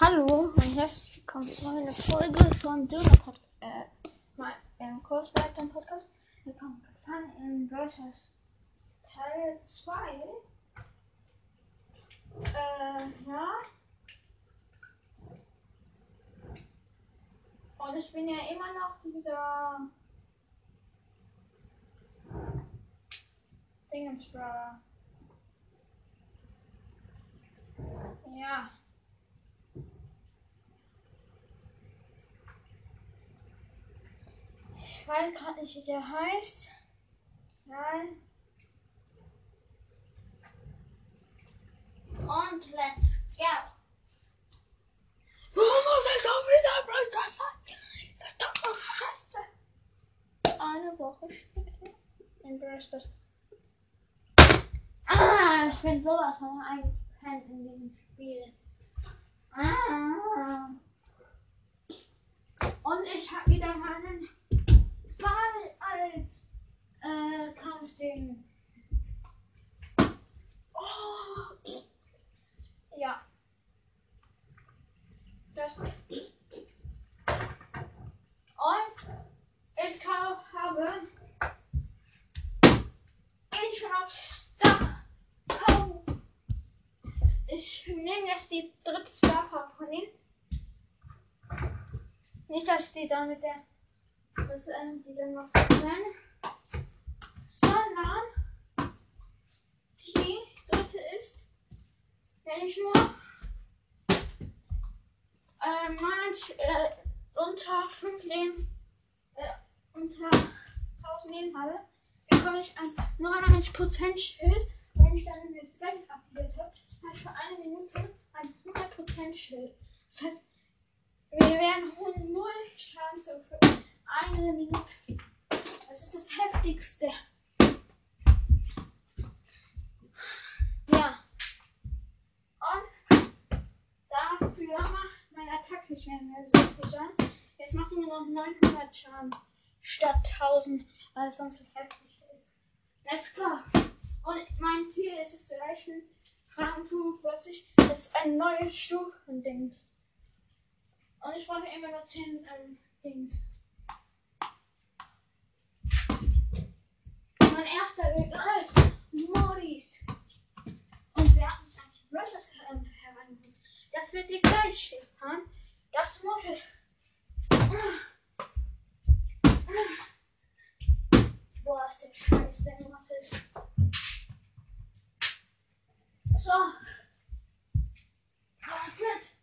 Hallo und herzlich willkommen zu einer Folge von Döner Podcast. Äh, mal im Kursleitern Podcast. Gefangen in Brothers Teil 2. Äh, ja. Und ich bin ja immer noch dieser Dingensbrother. Ja. Weiß gerade nicht, wie der heißt. Nein. Und let's go. Warum muss ich schon wieder Brother sein? Verdammte Scheiße. Eine Woche später in Brother. Ah, ich bin sowas von eingepennt in diesem Spiel. Ah. Und ich habe wieder meinen Ball als äh, Kampfding. Oh. Ja. Das. Und ich kann, habe ihn schon auf Star Power. Ich nehme jetzt die dritte Star Power von ihm. Nicht, dass die da mit der dass ähm, die dann noch nein, sondern die dritte ist, wenn ich nur ähm, 99, äh, unter 5 Leben, äh, unter 1000 Leben habe, bekomme ich ein 99% Schild. Wenn ich dann das Geld aktiviert habe, habe ich für eine Minute ein 100% Schild. Das heißt, wir werden 0 Schaden zu eine Minute. Das ist das Heftigste. Ja. Und dafür macht meine Attacke nicht mehr, mehr so viel Schaden. Jetzt macht er nur noch 900 Schaden statt 1000, weil es sonst so heftig ist. Let's go. Und mein Ziel ist es zu erreichen, Rang 45. Das ist ein neues Stufending. Und ich brauche immer nur 10 ähm, Dings. Erster Gegner ist Maurice. Und wer hat mich eigentlich ähm, herangeholt? Das wird dir gleich erfahren. Das muss ich. Boah, ist der Scheiß, der was ist. So. Was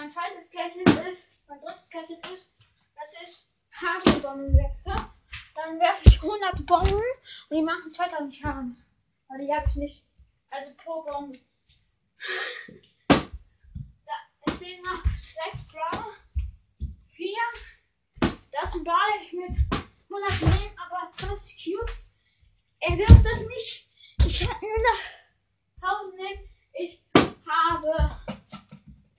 mein zweites Gadget ist, mein drittes Gadget ist, dass ich Hagelbomben werfe. Dann werfe ich 100 Bomben und die machen 2000 Schaden. Aber die habe ich nicht. Also pro Bombe. Da, es fehlen noch 6 Brawler. 4. Das ist Ball mit 100 Leben, aber 20 Cubes. Er wirft das nicht. Ich habe noch 1000 Leben. Ich habe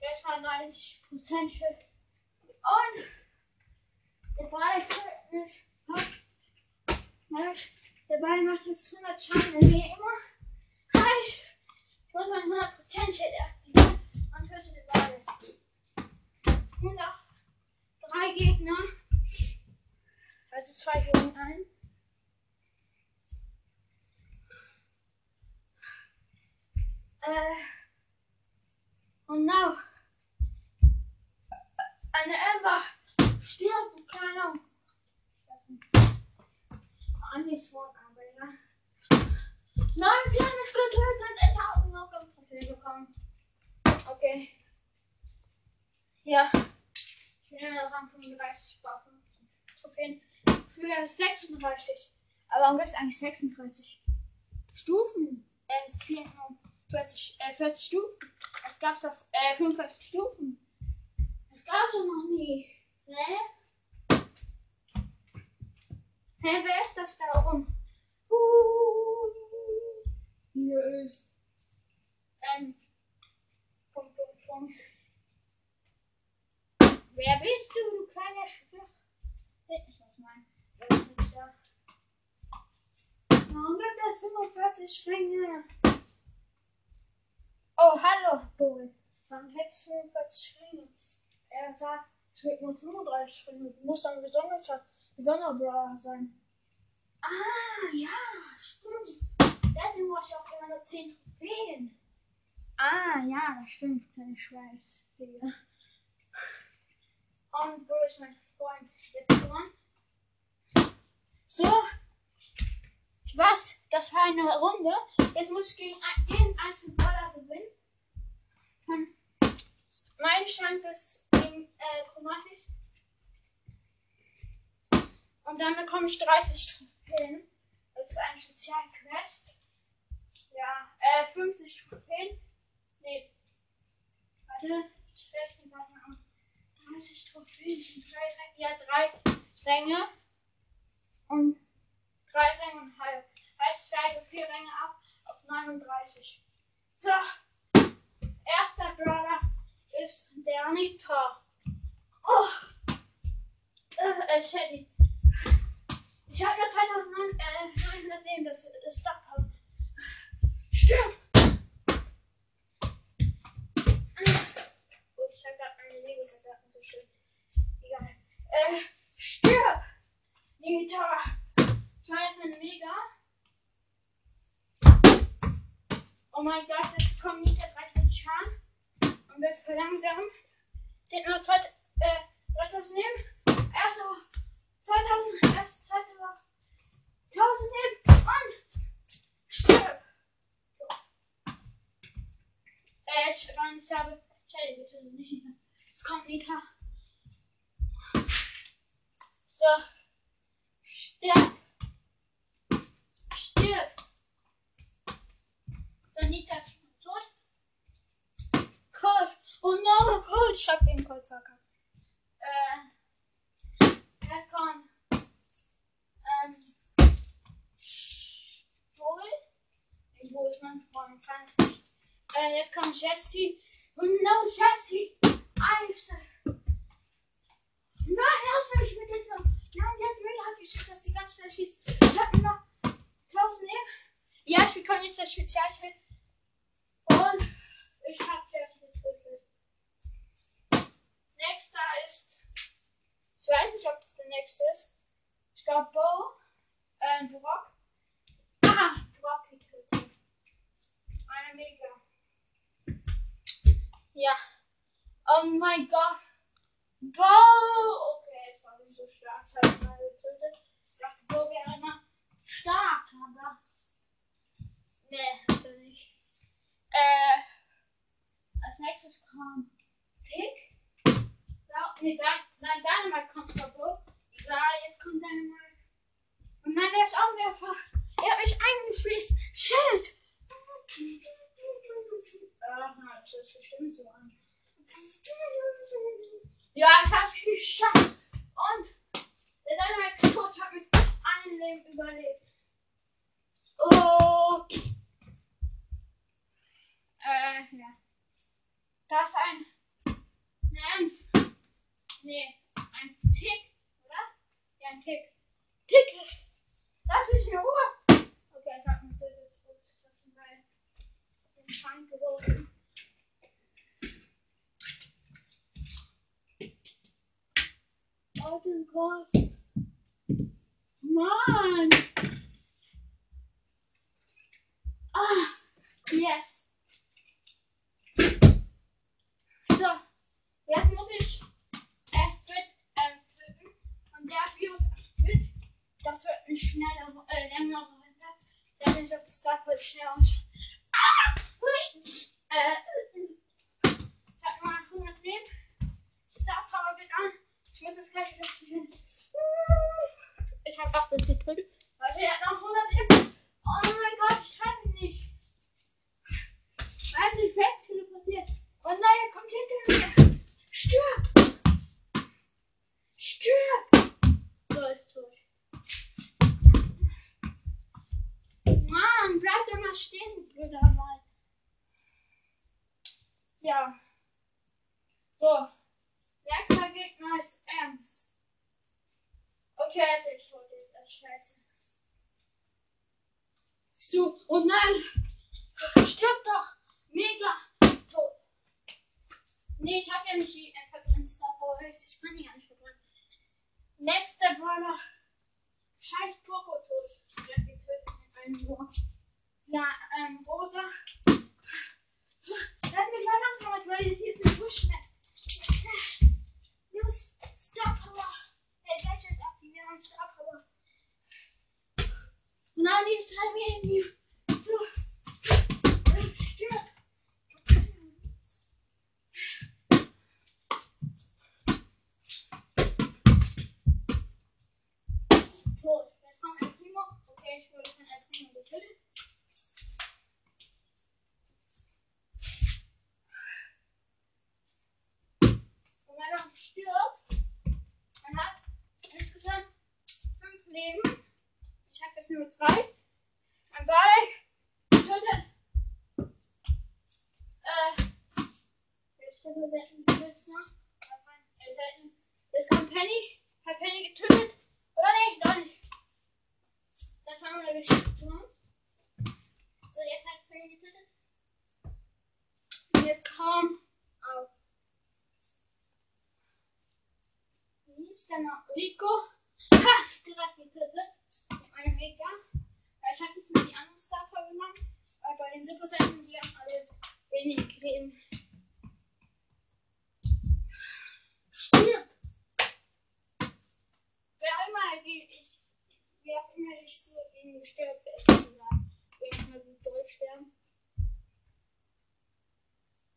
erstmal 90% Schiff. Und der Ball mit was? Der Ball macht jetzt 100 Schaden, wie immer. Heißt, ich muss mein 100% Schild aktivieren und töte den Ball. Und auch drei Gegner. Also zwei gegen einen. Äh, und now eine Ember stirbt, keine Ahnung. Anis Wort, aber ja. Nein, sie haben mich getötet. Ich habe noch ein Profil bekommen. Okay. Ja. Ich bin immer Rang 35 Waffen. Trophäen für 36. Aber warum gibt es eigentlich 36 Stufen? Äh, es nur 40, äh, 40 Stufen. Es gab auf äh, 45 Stufen. Das gab's doch noch nie. Hä? Hä, wer ist das da oben? Uh, hier ist. Ähm. Punkt, Punkt, Punkt. Wer bist du, du kleiner Schwach? Ich weiß mein. Wer ist da? 45 Ringe. Oh, hallo, Bull. Warum hättest du 45 Ringe? Er sagt, es gibt nur 35 Ringe. Du musst dann besonderer, besonderer sein. Ah, ja, stimmt. Deswegen brauche ich auch immer nur 10 Trophäen. Ah, ja, das stimmt. Ich weiß. Und wo ist mein Freund? Jetzt dran. So. Was? Das war eine Runde. Jetzt muss ich gegen jeden einzelnen Brawler gewinnen. Von meinem Stand bis gegen äh, Chromatis. Und dann bekomme ich 30 Trophäen. Das ist ein Spezialquest. Ja, äh, 50 Trophäen. Nee. Warte, ich rechne mal aus. 30 Trophäen sind drei Ränge. Ja, drei Ränge. Und drei Ränge und halb. Heißt, steige vier Ränge ab auf 39. So. Erster Brawler ist der Nitra. Oh. Äh, äh, Shelly. Ich habe ja 2900 Leben, das ist Dach. Stirb! Äh, stirb! Nita! Scheiße, mega. Oh mein Gott, jetzt kommt Nita direkt mit Schaden. Und wird verlangsamt. Sie hat nur zwei, äh, 3000 Leben. Erste 2000, erste, zweite war 1000 Leben. Und stirb! Äh, ich, ich habe. Stell bitte nicht Nita. Es kommt Nita. So. Stirb. Stirb. So, Nita ist tot. Cold. Oh no, Cold. Ich hab den Cold verkackt. Äh. Kommt. Ähm. Vogel. Wo ist mein Freund? Äh, jetzt kommt Jesse. Oh no, Jesse. Alter. Nein, lass mich mit dem. Geschickt, dass sie ganz schnell schießt. Ich hab nur noch 1000 Leben. Ja, ich bekomme jetzt das Spezialschild. Und ich hab fertig getötet. Nächster ist. Ich weiß nicht, ob das der nächste ist. Ich glaube Bo. Äh, Brock. Ah, Brock getötet. Eine Mega. Ja. Oh mein Gott. Bo! Okay, jetzt war nicht so stark. Das habe ich mal getötet. Ich dachte, Bo wäre immer stark, aber. Nee, ist er nicht. Äh. Als nächstes kommt Tick. Ja, nee, dein, nein, Dynamite kommt Bo. Egal, jetzt kommt Dynamite. Und der ist auch Werfer. Er hat mich eingefriest. Schild! Aha, das ist bestimmt so an. Ja, ich hab's geschafft. Und der Dynamite ist tot, hat mit einem Leben überlebt. Oh. Äh, ja. Das ist ein Nams. Nee, ein Tick, oder? Ja, ein Tick. Tick! Lass mich in Ruhe! Okay, sag mir bitte, das ist bei den Schrank geworfen. Oh Gott. Mann! Ah, yes. So, jetzt muss ich F-Bit ähm, drücken. Und der Virus mit, das wird ein schneller, äh, längerer Runde. Der bin ich das Start wird schneller und. Ich wollte jetzt als Scheiße. du? Oh nein! Stirb doch! Mega! Tot! Nee, ich hab ja nicht die äh, verbrennt Star Boys. Ich kann die gar nicht verbrennen. Nächster Brawler. Scheiß Poco tot. Der getötet mit einem Wort. Ja, ähm, Rosa. Dann mit langsam, als weil hier zu pushen. Aktivieren, Star Power. Und dann die ist halt mir irgendwie so. Stirb. Tot. Jetzt kommt ein Primo. Okay, ich wurde von El Primo getötet. Und wenn man stirbt, man hat insgesamt fünf Leben. Nur drei. Ein Ball. Tötet. Äh. Äh. Jetzt kommt Penny. Hat Penny getötet. Oder nee, doch nicht. Das haben wir eine Geschichte zu machen. So, jetzt hat Penny getötet. Jetzt kommt auf. Wie ist der noch? Rico. Ha! Direkt getötet. Mit meinem Mega. Weil ich habe jetzt mal die anderen Star Power genommen. Weil bei den Superseiten, die haben alle wenig Leben. Stirb! Wer immer die- ich, wer immer ich so gegen ihn stirbt, ist egal. Wenn ich mal gut Deutsch sterben.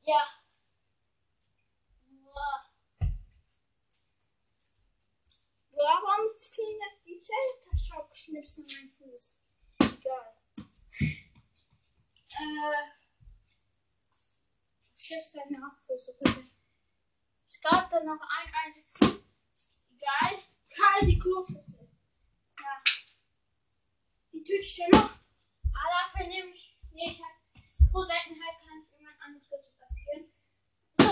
Ja. Warum kriegen jetzt die Zelttasche abknipsen mein Fuß? Egal. Äh. Was gibt's denn noch für so bitte? Es gab dann noch ein einziges. Egal. Karl die Kurfürste. Ja. Die ich noch. Aber dafür nehme ich. Nee, ich hab. Pro Seltenheit kann ich immer ein anderes Rezept aktivieren. So.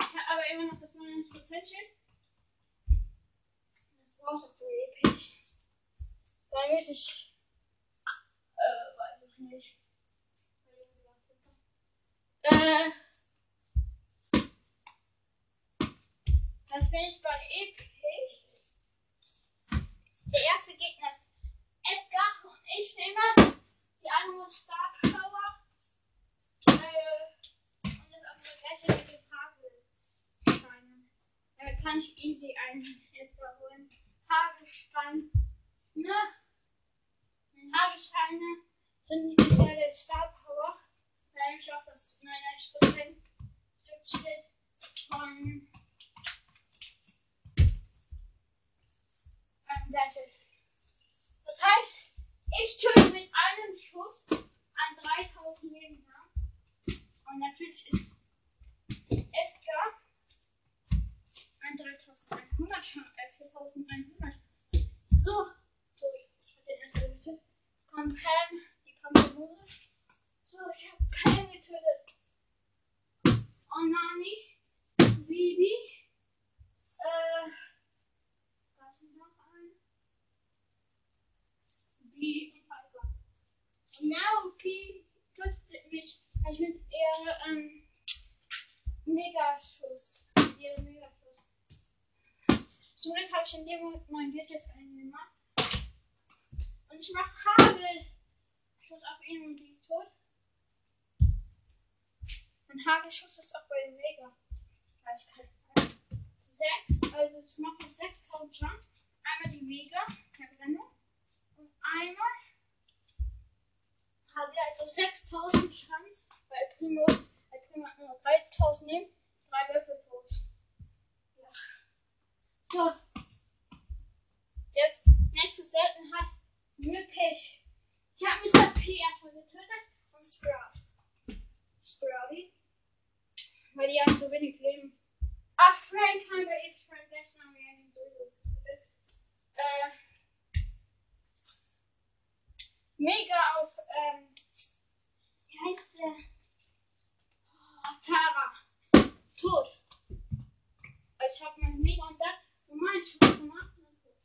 Ich habe aber immer noch das 99% Schild. Das braucht auch für episch. Damit ich. Äh, weiß ich nicht. Äh. Dann bin ich bei episch. Der erste Gegner ist Edgar und ich nehme die andere Star Power. Äh, und das andere gleiche mit den Hagelsteinen. Damit kann ich easy einen Edgar holen. Hagelstein. Ne? Und Hagelsteine sind die der Star Power. Nehme ich auch das 99% Stück von ähm, Gadget. Das heißt, ich töte mit einem Schuss an 3000 Leben lang. Und natürlich ist Edgar ein 3100, schon, äh, 4100. So, so, ich hab den erstmal getötet. Kommt Pam, die Pampelose. So, ich hab Pam getötet. Und Nani, Bibi, äh, da ist noch ein. Now P tötet mich. Ich mit eher ähm, Megaschuss. Ihre Megaschuss. Zum Glück habe ich in dem Moment mein Gadget eingemacht. Und ich mache Hagelschuss auf ihn und die ist tot. Und Hagelschuss ist auch bei dem Mega. Weil ich. Sechs, also ich mache 6000 Schaden. Einmal die Mega, Verbrennung. Und einmal hat er also 6000 Schaden. Bei Primo, bei Primo hat nur 3000 nehmen. Drei Würfel tot. Ja. So. Jetzt, nächste Seltenheit. Möglich. Ich habe Mr. P erstmal getötet und Sprout. Sprouty. Weil die haben so wenig Leben. Ah, Frank haben wir eben schon gestern haben wir ihn sowieso getötet. Äh. Mega auf, ähm, wie heißt der? Oh, Tara. Tot. Also ich habe meinen Mega und dann normalen Schuss gemacht und dann tot.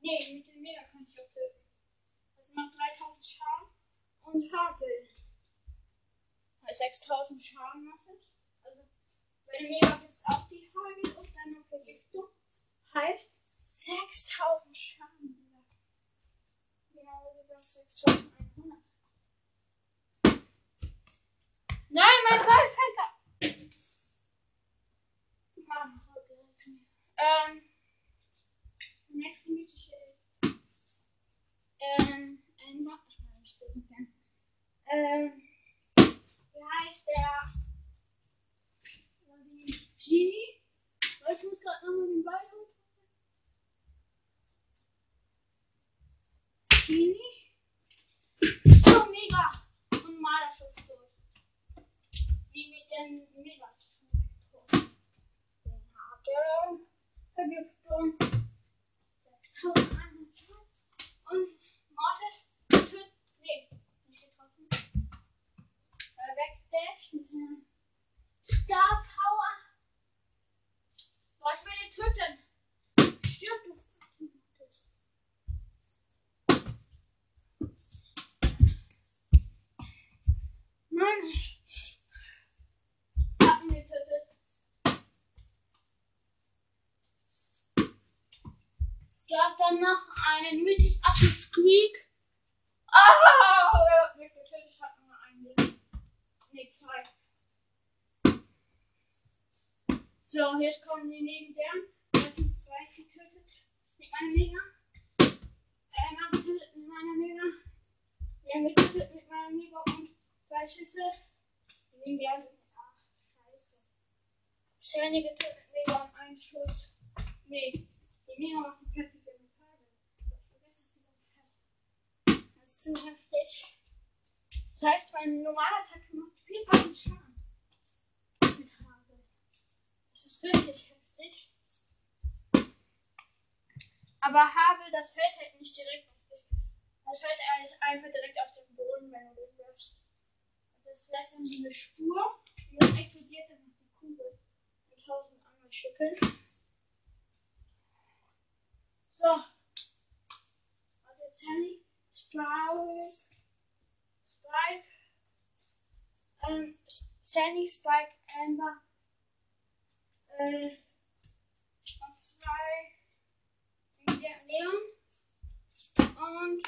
Nee, mit dem Mega kann ich auch töten. Noch 3000 Schaden. Und Hagel. 6000 Schaden macht es. Also, bei gibt es auch die Hagel und dann noch Vergiftung. Heißt 6000 Schaden. Genau gesagt 6100. Nein, mein Ball fällt ab. Ähm, nächste mythische ist. Ähm, ein ähm, wie heißt der? Genie? Ich muss gerade nochmal den Ball holen. Genie? So mega! Und Malerschuss durch. Die mit den Megas. Den Hagel. Vergiftung. 6100 und Mortis tötet. Nee, nicht getroffen. Mit seinem Star Power. Ich will den töten. Stirb du. Mann. Hab ihn getötet. Es gab dann noch einen mythisch Squeak. Ah! Er hat mich getötet. Ich hab nur einen Leben. Nee, zwei. So, jetzt kommen die neben deren. Das sind zwei getötet. Mit meinem Mega. Einmal getötet mit meiner Mega. Wir haben getötet mit meinem Mega und zwei Schüsse. Die neben deren sind jetzt auch scheiße. Shiny getötet mit Mega und einen Schuss. Nee. Die Mega macht 40 Metall. Ich vergesse, dass sie das hat. Das ist zu heftig. Das heißt, mein normaler Attack macht 4000 Schaden. Mit Hagel. Das richtig heftig. Aber Hagel, das fällt halt nicht direkt auf dich. Das fällt eigentlich einfach direkt auf den Boden, wenn du den wirfst. Das lässt dann so eine Spur und dann explodiert dann die Kugel. Mit tausend anderen Stücken. So. Warte, Sally. Spike. Spike. Ähm, Sandy, Spike, Amber. Und zwei. Leon. Und.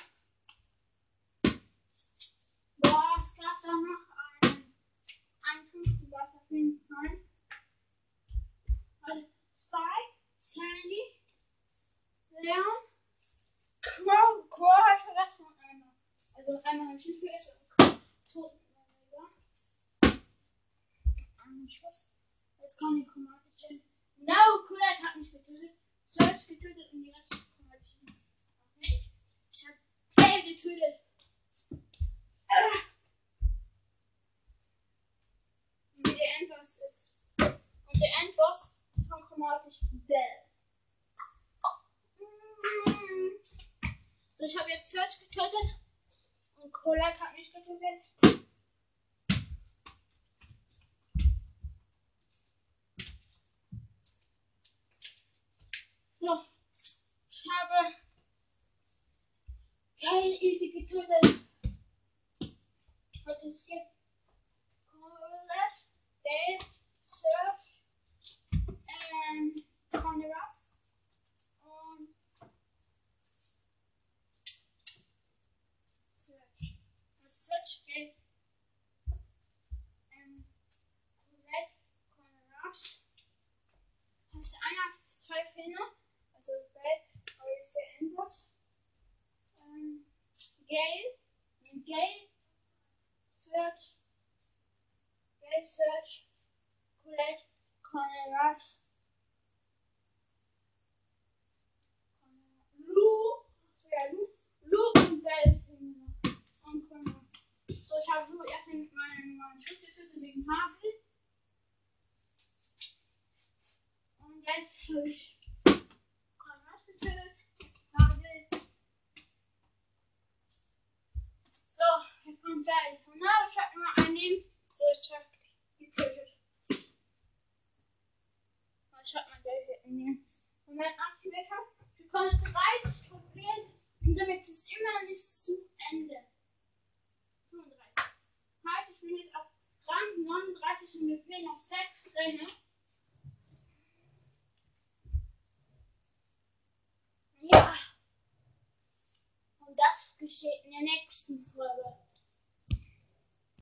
Boah, es gab da noch einen. Einen fünften Boss auf jeden Fall. Also, Spike, Sandy, Leon, Crow. Crow ich vergessen und einmal. Also einmal habe ich nicht vergessen. und. Jetzt kommen die chromatischen. Colette hat mich getötet. Search getötet und die Rest chromatischen noch nicht. Ich habe Play getötet. Ah. Und der Endboss ist. Und der Endboss ist von chromatisch Bell. So, ich habe jetzt Search getötet. Und Colette hat mich getötet. Geil easy getötet. Und es gibt Dave, Surf, ähm, Conneras und Search. Und Search geht einer zwei Finger, So, jetzt kommt Bell. Und na, ich habe nur einnehmen. So, ich habe getötet. Und ich habe mein Bell einnehmen. Und mein Aktivator bekommt 30 Trophäen. Und damit es immer nicht zu Ende. 35. Halt, ich bin jetzt auf Rang 39 und noch 6 Ränge. Ja. Und das geschieht in der nächsten Folge.